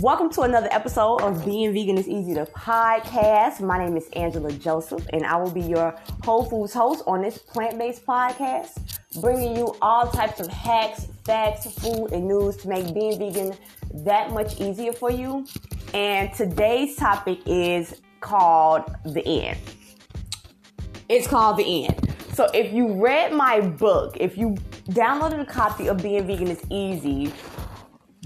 Welcome to another episode of Being Vegan is Easy to podcast. My name is Angela Joseph, and I will be your Whole Foods host on this plant based podcast, bringing you all types of hacks, facts, food, and news to make being vegan that much easier for you. And today's topic is called The End. It's called The End. So if you read my book, if you downloaded a copy of Being Vegan is Easy,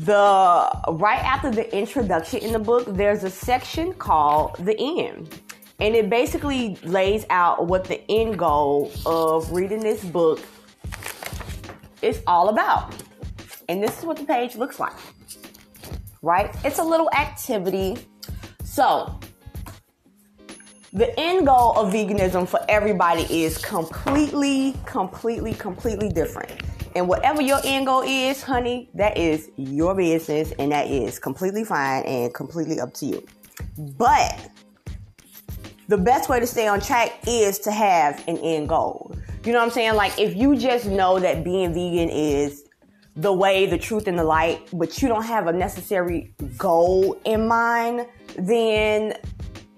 the right after the introduction in the book, there's a section called the end. And it basically lays out what the end goal of reading this book is all about. And this is what the page looks like. Right? It's a little activity. So, the end goal of veganism for everybody is completely, completely, completely different. And whatever your end goal is, honey, that is your business and that is completely fine and completely up to you. But the best way to stay on track is to have an end goal. You know what I'm saying? Like if you just know that being vegan is the way, the truth, and the light, but you don't have a necessary goal in mind, then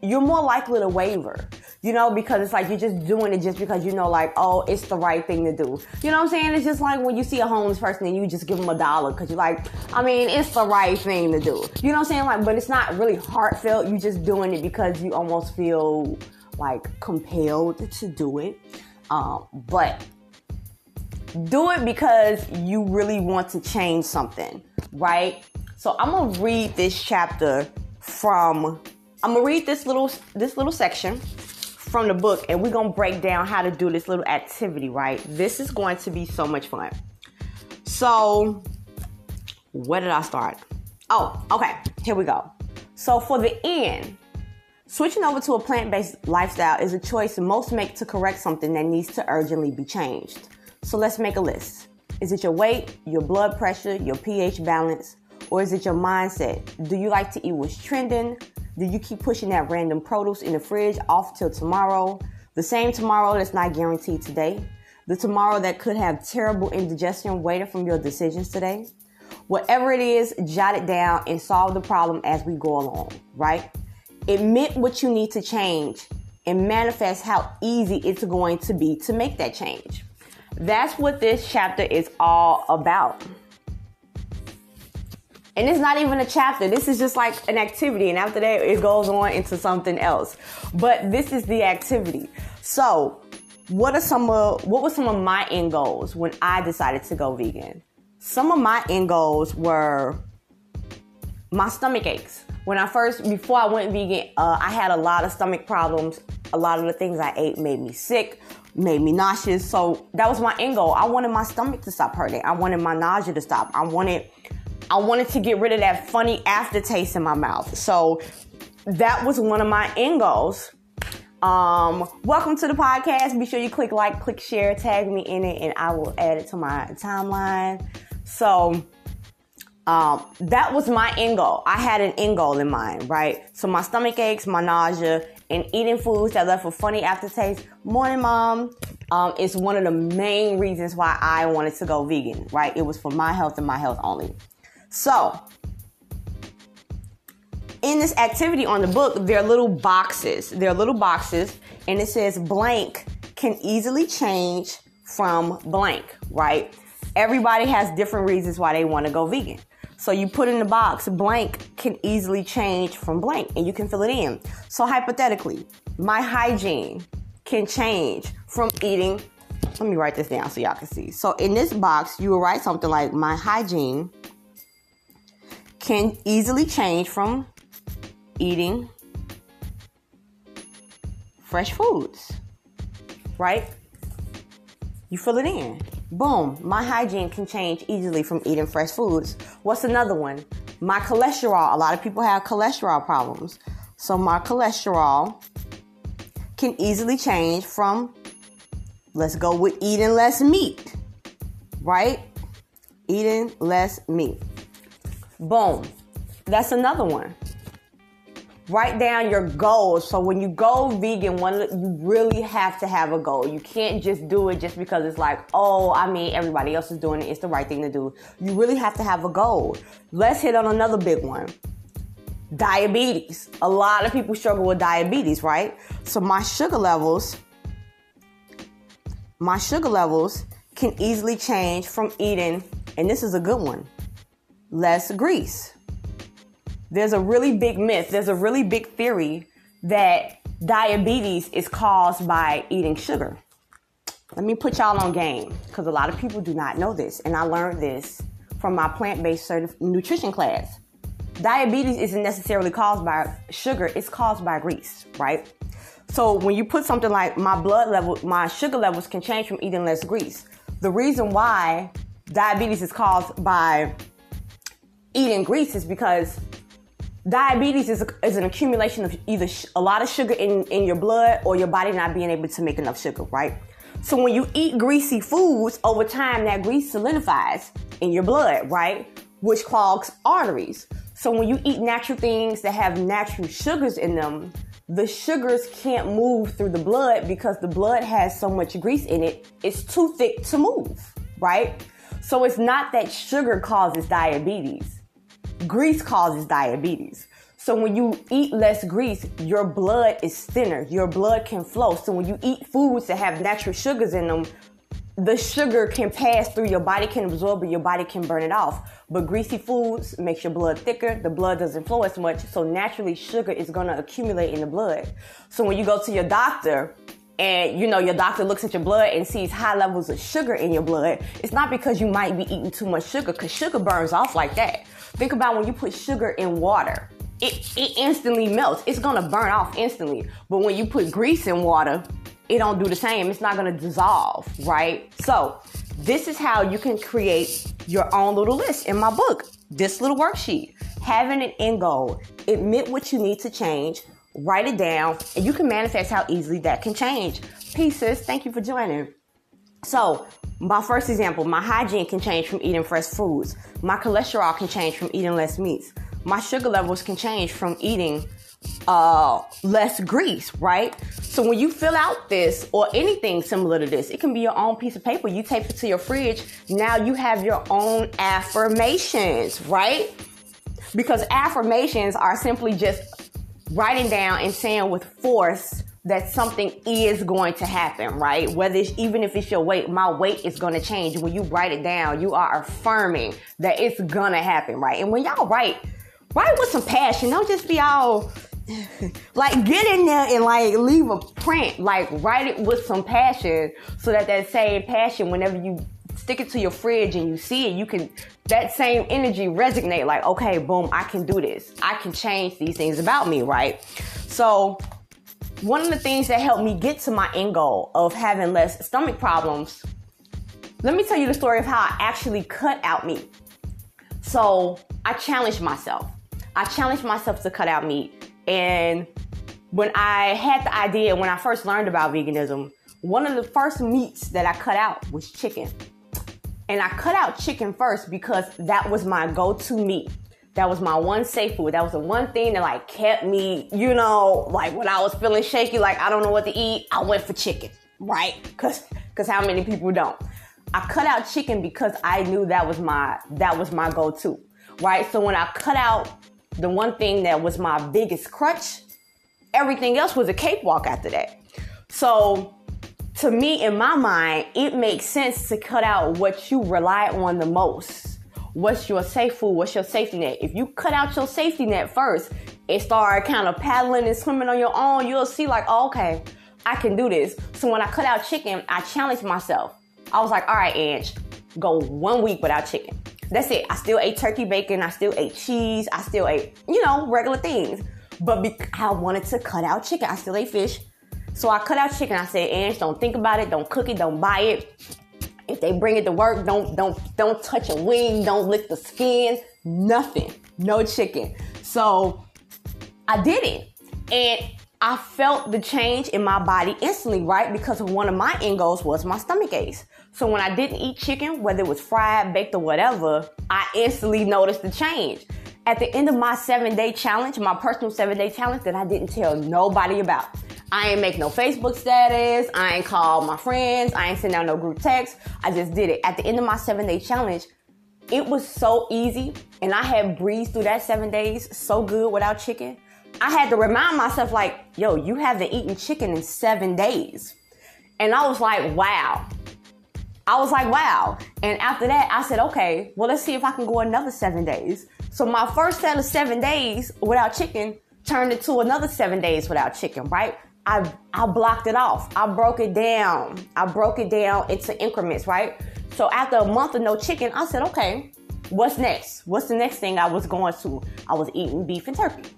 you're more likely to waver you know, because it's like you're just doing it just because you know, like, oh, it's the right thing to do. You know what I'm saying? It's just like when you see a homeless person and you just give them a dollar because you're like, I mean, it's the right thing to do. You know what I'm saying? Like, but it's not really heartfelt. You're just doing it because you almost feel like compelled to do it. Um, but do it because you really want to change something, right? So I'm gonna read this chapter from. I'm gonna read this little this little section from the book and we're going to break down how to do this little activity, right? This is going to be so much fun. So, where did I start? Oh, okay. Here we go. So, for the end, switching over to a plant based lifestyle is a choice most make to correct something that needs to urgently be changed. So, let's make a list. Is it your weight, your blood pressure, your pH balance, or is it your mindset? Do you like to eat what's trending? Do you keep pushing that random produce in the fridge off till tomorrow? The same tomorrow that's not guaranteed today? The tomorrow that could have terrible indigestion waiting from your decisions today? Whatever it is, jot it down and solve the problem as we go along, right? Admit what you need to change and manifest how easy it's going to be to make that change. That's what this chapter is all about. And it's not even a chapter. This is just like an activity. And after that, it goes on into something else. But this is the activity. So, what are some of, what were some of my end goals when I decided to go vegan? Some of my end goals were my stomach aches. When I first, before I went vegan, uh, I had a lot of stomach problems. A lot of the things I ate made me sick, made me nauseous. So that was my end goal. I wanted my stomach to stop hurting. I wanted my nausea to stop. I wanted I wanted to get rid of that funny aftertaste in my mouth. So that was one of my end goals. Um, welcome to the podcast. Be sure you click like, click share, tag me in it, and I will add it to my timeline. So um, that was my end goal. I had an end goal in mind, right? So my stomach aches, my nausea, and eating foods that left a funny aftertaste. Morning, mom. Um, one of the main reasons why I wanted to go vegan, right? It was for my health and my health only. So, in this activity on the book, there are little boxes. There are little boxes, and it says blank can easily change from blank, right? Everybody has different reasons why they want to go vegan. So you put in the box, blank can easily change from blank, and you can fill it in. So hypothetically, my hygiene can change from eating. Let me write this down so y'all can see. So in this box, you will write something like my hygiene can easily change from eating fresh foods, right? You fill it in. Boom, my hygiene can change easily from eating fresh foods. What's another one? My cholesterol. A lot of people have cholesterol problems. So my cholesterol can easily change from, let's go with eating less meat, right? Eating less meat. Boom. That's another one. Write down your goals. So when you go vegan, one you really have to have a goal. You can't just do it just because it's like, oh, I mean, everybody else is doing it. It's the right thing to do. You really have to have a goal. Let's hit on another big one. diabetes. A lot of people struggle with diabetes, right? So my sugar levels, my sugar levels can easily change from eating, and this is a good one, less grease. There's a really big myth, there's a really big theory that diabetes is caused by eating sugar. Let me put y'all on game because a lot of people do not know this, and I learned this from my plant-based certif- nutrition class. Diabetes isn't necessarily caused by sugar; it's caused by grease, right? So when you put something like my blood level, my sugar levels can change from eating less grease. The reason why diabetes is caused by eating grease is because diabetes is, is an accumulation of either sh- a lot of sugar in, in your blood or your body not being able to make enough sugar, right? So when you eat greasy foods, over time that grease solidifies in your blood, right? Which clogs arteries. So when you eat natural things that have natural sugars in them, the sugars can't move through the blood because the blood has so much grease in it, it's too thick to move, right? So it's not that sugar causes diabetes. Grease causes diabetes. So when you eat less grease, your blood is thinner. Your blood can flow. So when you eat foods that have natural sugars in them, the sugar can pass through your body can absorb it your body can burn it off but greasy foods makes your blood thicker the blood doesn't flow as much so naturally sugar is going to accumulate in the blood so when you go to your doctor and you know your doctor looks at your blood and sees high levels of sugar in your blood it's not because you might be eating too much sugar because sugar burns off like that think about when you put sugar in water it, it instantly melts it's to burn off instantly but when you put grease in water it don't do the same. It's not to dissolve, right? So this is how you can create your own little list in my book. This little worksheet, having an end goal, admit what you need to change, write it down, and you can manifest how easily that can change. Pieces, thank you for joining. So, my first example, my hygiene can change from eating fresh foods. My cholesterol can change from eating less meats. My sugar levels can change from eating uh, less grease, right? So when you fill out this or anything similar to this, it can be your own piece of paper. You tape it to your fridge. Now you have your own affirmations, right? Because affirmations are simply just writing down and saying with force that something is going to happen, right? Whether it's even if it's your weight, my weight is going to change. When you write it down, you are affirming that it's gonna happen, right? And when y'all write, write with some passion. Don't just be all like get in there and like leave a print like write it with some passion so that that same passion whenever you stick it to your fridge and you see it you can that same energy resonate like okay boom i can do this. I can change these things about me right? So one of the things that helped me get to my end goal of having less stomach problems let me tell you the story of how i actually cut out meat. So i challenged myself. I challenged myself to cut out meat. And when I had the idea, when I first learned about veganism, one of the first meats that I cut out was chicken. And I cut out chicken first because that was my go-to meat. That was my one safe food. That was the one thing that like kept me, you know, like when I was feeling shaky, like I don't know what to eat, I went for chicken, right? Cause, cause how many people don't? I cut out chicken because I knew that was my, that was my go-to, right? So when I cut out the one thing that was my biggest crutch, everything else was a cakewalk after that. So, to me, in my mind, it makes sense to cut out what you rely on the most. What's your safe food? What's your safety net? If you cut out your safety net first and start kind of paddling and swimming on your own, you'll see, like, oh, okay, I can do this. So, when I cut out chicken, I challenged myself. I was like, all right, Ange, go one week without chicken. That's it. I still ate turkey bacon. I still ate cheese. I still ate, you know, regular things. But be- I wanted to cut out chicken. I still ate fish. So I cut out chicken. I said, Ange, don't think about it. Don't cook it. Don't buy it. If they bring it to work, don't don't don't touch a wing. Don't lick the skin. Nothing. No chicken. So I did it, and I felt the change in my body instantly, right? Because one of my end goals was my stomach aches. So when I didn't eat chicken, whether it was fried, baked, or whatever, I instantly noticed the change. At the end of my seven day challenge, my personal seven day challenge that I didn't tell nobody about. I ain't make no Facebook status. I ain't call my friends. I ain't send out no group text. I just did it. At the end of my seven day challenge, it was so easy, and I had breezed through that seven days so good without chicken. I had to remind myself, like, yo, you haven't eaten chicken in seven days. And I was like, wow. I was like, wow. And after that, I said, okay, well, let's see if I can go another seven days. So my first set of seven days without chicken turned into another seven days without chicken, right? I, I blocked it off. I broke it down. I broke it down into increments, right? So after a month of no chicken, I said, okay, what's next? What's the next thing I was going to? I was eating beef and turkey.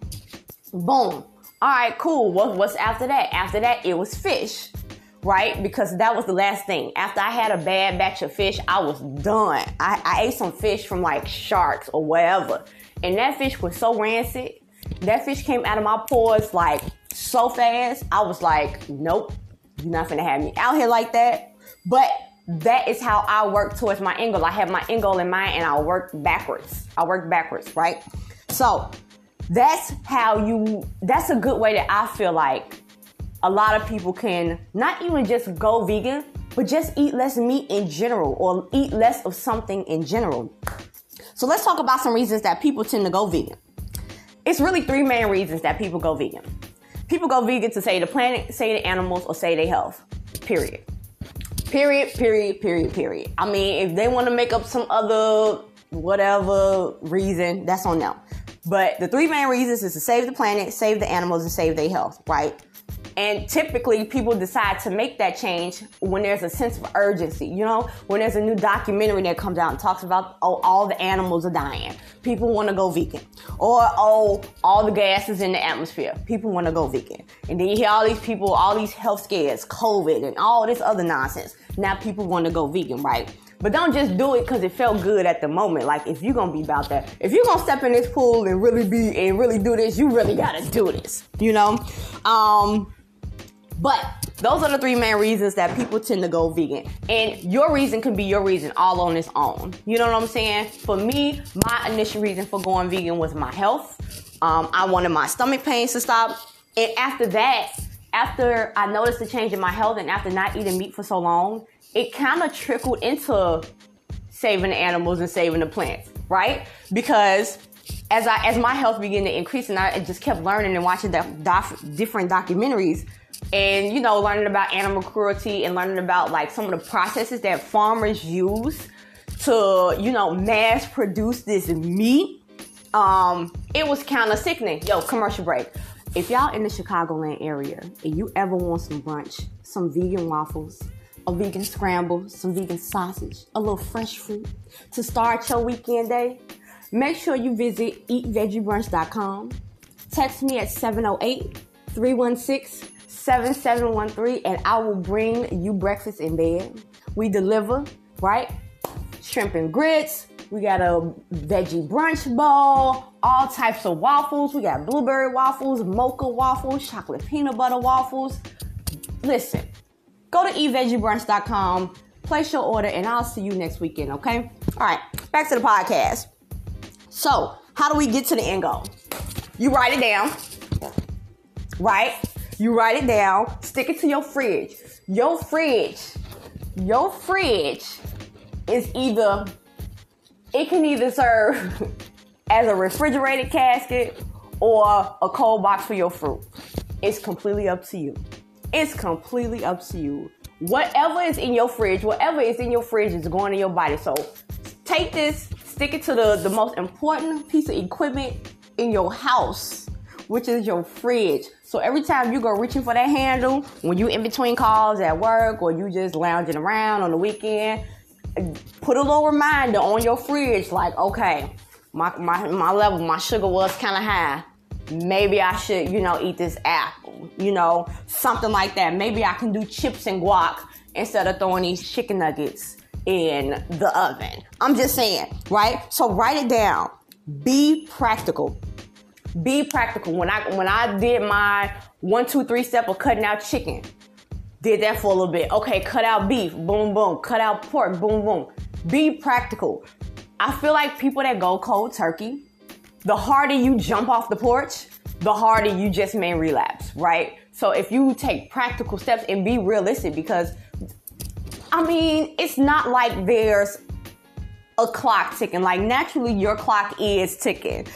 Boom. All right, cool. What, what's after that? After that, it was fish, right? Because that was the last thing. After I had a bad batch of fish, I was done. I, I ate some fish from like sharks or whatever. And that fish was so rancid. That fish came out of my pores like so fast. I was like, nope, you're not gonna have me out here like that. But that is how I work towards my end goal. I have my end goal in mind and I work backwards. I work backwards, right? So that's how you, that's a good way that I feel like a lot of people can not even just go vegan, but just eat less meat in general or eat less of something in general. So let's talk about some reasons that people tend to go vegan. It's really three main reasons that people go vegan. People go vegan to save the planet, save the animals, or save their health. Period. Period, period, period, period. I mean, if they want to make up some other whatever reason, that's on them. But the three main reasons is to save the planet, save the animals, and save their health, right? And typically people decide to make that change when there's a sense of urgency, you know, when there's a new documentary that comes out and talks about, oh, all the animals are dying. People want to go vegan. Or, oh, all the gases in the atmosphere. People want to go vegan. And then you hear all these people, all these health scares, COVID and all this other nonsense. Now people want to go vegan, right? But don't just do it because it felt good at the moment. Like if you're gonna be about that, if you're gonna step in this pool and really be and really do this, you really gotta do this. You know? Um but those are the three main reasons that people tend to go vegan. And your reason can be your reason all on its own. You know what I'm saying? For me, my initial reason for going vegan was my health. Um, I wanted my stomach pains to stop. And after that, after I noticed the change in my health and after not eating meat for so long, it kind of trickled into saving the animals and saving the plants, right? Because as I as my health began to increase and I just kept learning and watching the doc, different documentaries, and you know learning about animal cruelty and learning about like some of the processes that farmers use to you know mass produce this meat um it was kind of sickening. Yo commercial break. If y'all in the chicagoland area and you ever want some brunch some vegan waffles a vegan scramble some vegan sausage a little fresh fruit to start your weekend day make sure you visit eatvegiebrunch.com text me at 708 316 7713 and I will bring you breakfast in bed. We deliver, right? Shrimp and grits. We got a veggie brunch bowl, all types of waffles. We got blueberry waffles, mocha waffles, chocolate peanut butter waffles. Listen, go to eatvegiebrunch.com, place your order, and I'll see you next weekend, okay? All right, back to the podcast. So, how do we get to the end goal? You write it down, right? You write it down, stick it to your fridge. Your fridge, your fridge is either, it can either serve as a refrigerated casket or a cold box for your fruit. It's completely up to you. It's completely up to you. Whatever is in your fridge, whatever is in your fridge is going in your body. So take this, stick it to the, the most important piece of equipment in your house, which is your fridge. So every time you go reaching for that handle, when you in between calls at work or you just lounging around on the weekend, put a little reminder on your fridge like, okay, my, my, my level, my sugar was kind of high. Maybe I should, you know, eat this apple, you know, something like that. Maybe I can do chips and guac instead of throwing these chicken nuggets in the oven. I'm just saying, right? So write it down. Be practical. Be practical. When I when I did my one, two, three step of cutting out chicken, did that for a little bit. Okay, cut out beef, boom, boom. Cut out pork, boom, boom. Be practical. I feel like people that go cold turkey, the harder you jump off the porch, the harder you just may relapse, right? So if you take practical steps and be realistic, because I mean, it's not like there's a clock ticking. Like naturally, your clock is ticking.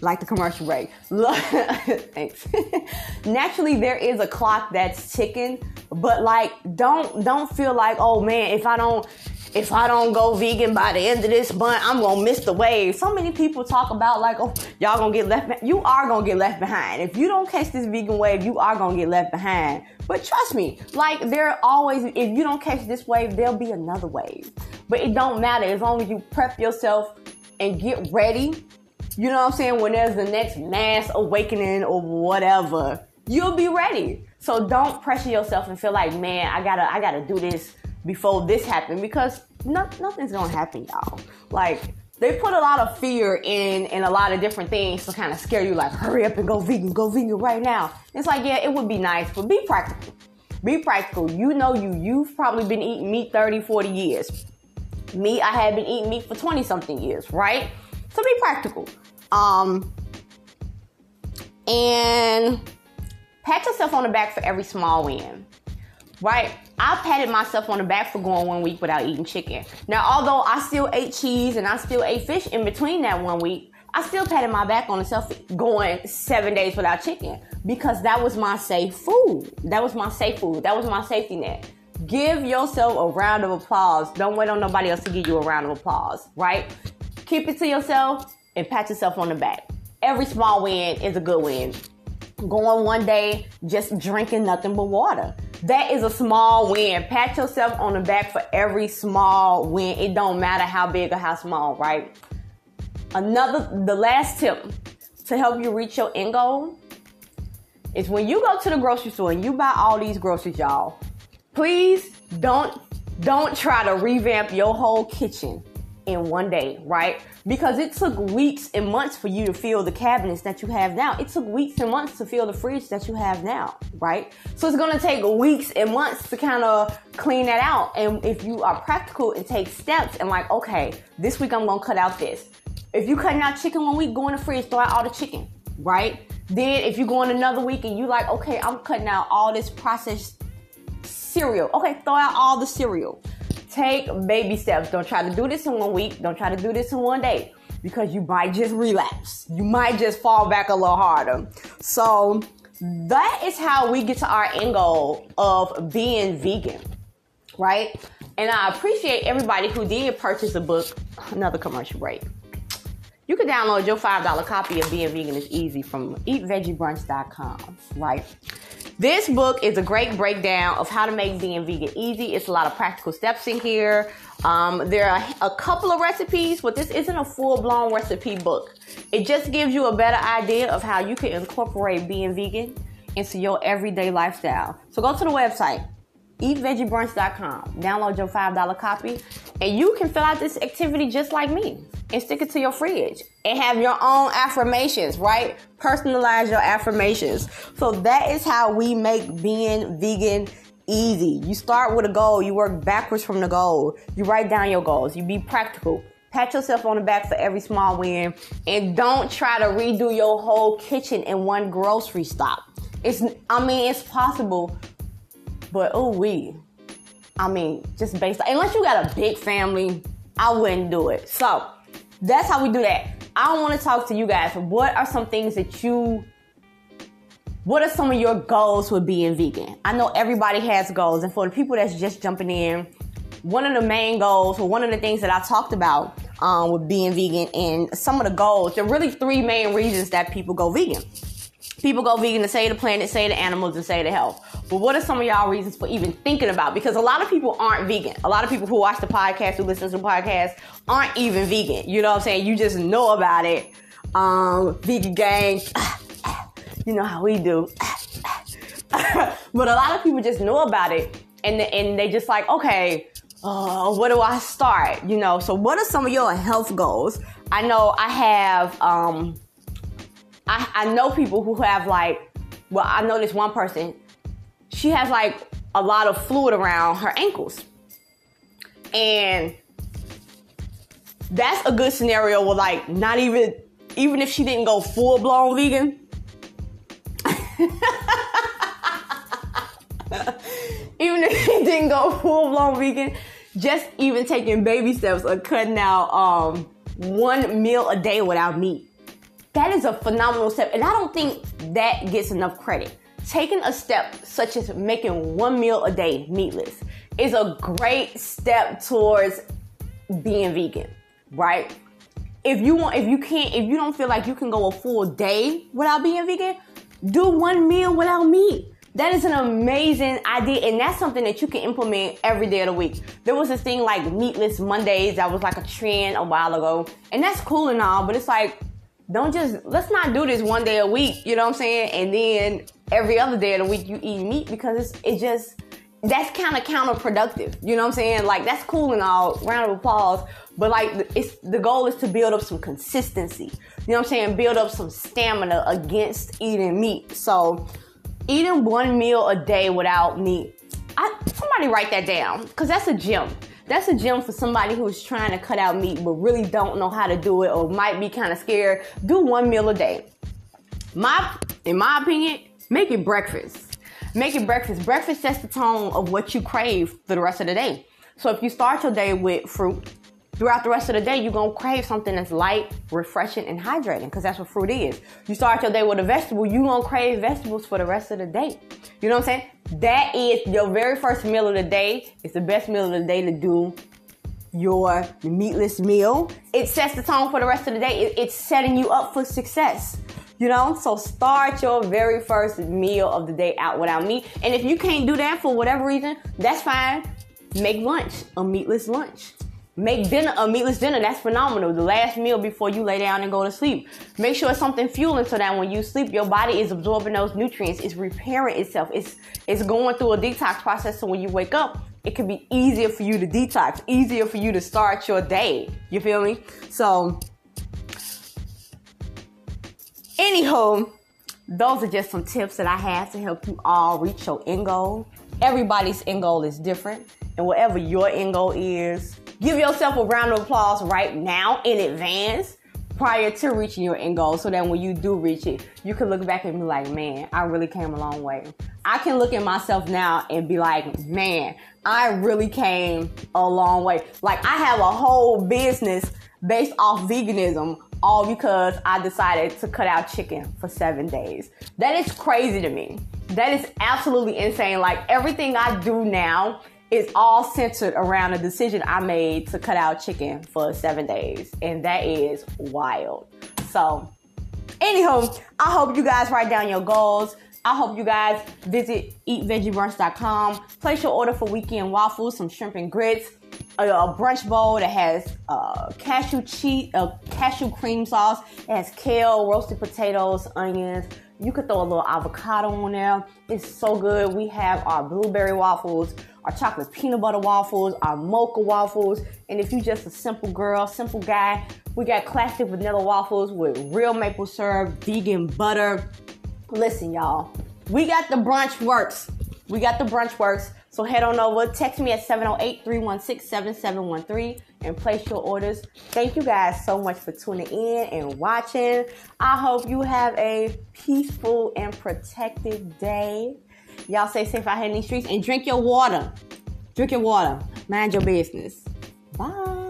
Like the commercial break. Thanks. naturally, there is a clock that's ticking, but like, don't don't feel like, oh man, if I don't if I don't go vegan by the end of this month, I'm gonna miss the wave. So many people talk about like, oh, y'all gonna get left. Be-. You are gonna get left behind. If you don't catch this vegan wave, you are gonna get left behind. But trust me, like there always, if you don't catch this wave, there'll be another wave. But it don't matter as long as you prep yourself and get ready. You know what I'm saying? When there's the next mass awakening or whatever, you'll be ready. So don't pressure yourself and feel like, man, I gotta, I gotta do this before this happened because no, nothing's gonna happen, y'all. Like they put a lot of fear in in a lot of different things to kind of scare you. Like hurry up and go vegan, go vegan right now. It's like yeah, it would be nice, but be practical. Be practical. You know you you've probably been eating meat 30, 40 years. Me, I had been eating meat for 20 something years, right? So be practical. Um and pat yourself on the back for every small win right? I patted myself on the back for going one week without eating chicken. Now, although I still ate cheese and I still ate fish in between that one week, I still patted my back on myself going seven days without chicken because that was my safe food. That was my safe food. That was my safety net. Give yourself a round of applause. Don't wait on nobody else to give you a round of applause, right? Keep it to yourself and pat yourself on the back. Every small win is a good win. Going one day just drinking nothing but water that is a small win. Pat yourself on the back for every small win. It don't matter how big or how small, right? Another, the last tip to help you reach your end goal is when you go to the grocery store and you buy all these groceries, y'all. Please don't don't try to revamp your whole kitchen in one day, right? Because it took weeks and months for you to fill the cabinets that you have now. It took weeks and months to fill the fridge that you have now, right? So it's gonna take weeks and months to kind of clean that out. And if you are practical and take steps and like, okay, this week I'm gonna cut out this. If you cutting out chicken one week, go in the fridge, throw out all the chicken, right? Then if you go in another week and you like, okay, I'm cutting out all this processed cereal. Okay, throw out all the cereal. Take baby steps. Don't try to do this in one week. Don't try to do this in one day because you might just relapse. You might just fall back a little harder. So that is how we get to our end goal of being vegan, right? And I appreciate everybody who did purchase the book. Another commercial break. You can download your $5 copy of Being Vegan is Easy from eatvegiebrunch.com, right? This book is a great breakdown of how to make being vegan easy. It's a lot of practical steps in here. Um, there are a couple of recipes, but this isn't a full blown recipe book. It just gives you a better idea of how you can incorporate being vegan into your everyday lifestyle. So go to the website, eatvegiebrunch.com, download your $5 copy, and you can fill out this activity just like me and stick it to your fridge and have your own affirmations, right? Personalize your affirmations. So that is how we make being vegan easy. You start with a goal, you work backwards from the goal, you write down your goals, you be practical. Pat yourself on the back for every small win and don't try to redo your whole kitchen in one grocery stop. It's I mean it's possible, but oh we. I mean, just based on, unless you got a big family, I wouldn't do it. So that's how we do that. I want to talk to you guys. What are some things that you what are some of your goals with being vegan? I know everybody has goals, and for the people that's just jumping in, one of the main goals, or one of the things that I talked about um, with being vegan, and some of the goals, there are really three main reasons that people go vegan. People go vegan to save the planet, save the animals, and save the health. But what are some of y'all reasons for even thinking about? Because a lot of people aren't vegan. A lot of people who watch the podcast, who listen to the podcast, aren't even vegan. You know what I'm saying? You just know about it. Um, vegan gang, you know how we do. but a lot of people just know about it, and and they just like, okay, uh, what do I start? You know. So what are some of your health goals? I know I have. Um, I, I know people who have like, well, I know this one person she has like a lot of fluid around her ankles. And that's a good scenario where like not even even if she didn't go full blown vegan. even if she didn't go full blown vegan, just even taking baby steps of cutting out um, one meal a day without meat. That is a phenomenal step, and I don't think that gets enough credit. Taking a step such as making one meal a day meatless is a great step towards being vegan, right? If you want, if you can't, if you don't feel like you can go a full day without being vegan, do one meal without meat. That is an amazing idea, and that's something that you can implement every day of the week. There was this thing like meatless Mondays that was like a trend a while ago, and that's cool and all, but it's like, don't just let's not do this one day a week, you know what I'm saying? And then every other day of the week you eat meat because it's it just that's kind of counterproductive. You know what I'm saying? Like that's cool and all, round of applause. But like it's the goal is to build up some consistency. You know what I'm saying? Build up some stamina against eating meat. So eating one meal a day without meat. I, somebody write that down because that's a gem. That's a gem for somebody who's trying to cut out meat but really don't know how to do it or might be kind of scared. Do one meal a day. My, in my opinion, make it breakfast. Make it breakfast. Breakfast sets the tone of what you crave for the rest of the day. So if you start your day with fruit, throughout the rest of the day, you're gonna crave something that's light, refreshing, and hydrating, because that's what fruit is. You start your day with a vegetable, you're gonna crave vegetables for the rest of the day. You know what I'm saying? That is your very first meal of the day. It's the best meal of the day to do your meatless meal. It sets the tone for the rest of the day. it's setting you up for success. You know, so start your very first meal of the day out without meat. And if you can't do that for whatever reason, that's fine. Make lunch, a meatless lunch. Make dinner a meatless dinner. That's phenomenal. The last meal before you lay down and go to sleep. Make sure it's something fueling so that when you sleep, your body is absorbing those nutrients. It's repairing itself. It's it's going through a detox process. So when you wake up, it can be easier for you to detox, easier for you to start your day. You feel me? So, anyhow, those are just some tips that I have to help you all reach your end goal. Everybody's end goal is different, and whatever your end goal is, Give yourself a round of applause right now in advance prior to reaching your end goal so that when you do reach it, you can look back and be like, man, I really came a long way. I can look at myself now and be like, man, I really came a long way. Like I have a whole business based off veganism all because I decided to cut out chicken for seven days. That is crazy to me. That is absolutely insane. Like everything I do now it's all centered around a decision I made to cut out chicken for seven days. And that is wild. So, anywho, I hope you guys write down your goals. I hope you guys visit eatvegiebrunch.com. Place your order for weekend waffles, some shrimp and grits, a, a brunch bowl that has uh, cashew cheese, uh, cashew cream sauce. It has kale, roasted potatoes, onions. You could throw a little avocado on there. It's so good. We have our blueberry waffles our chocolate peanut butter waffles, our mocha waffles, and if you're just a simple girl, simple guy, we got classic vanilla waffles with real maple syrup, vegan butter. Listen, y'all, we got the brunch works. We got the brunch works. So head on over, text me at 708-316-7713 and place your orders. Thank you guys so much for tuning in and watching. I hope you have a peaceful and protected day. Y'all stay safe out here in these streets and drink your water. Drink your water. Mind your business. Bye.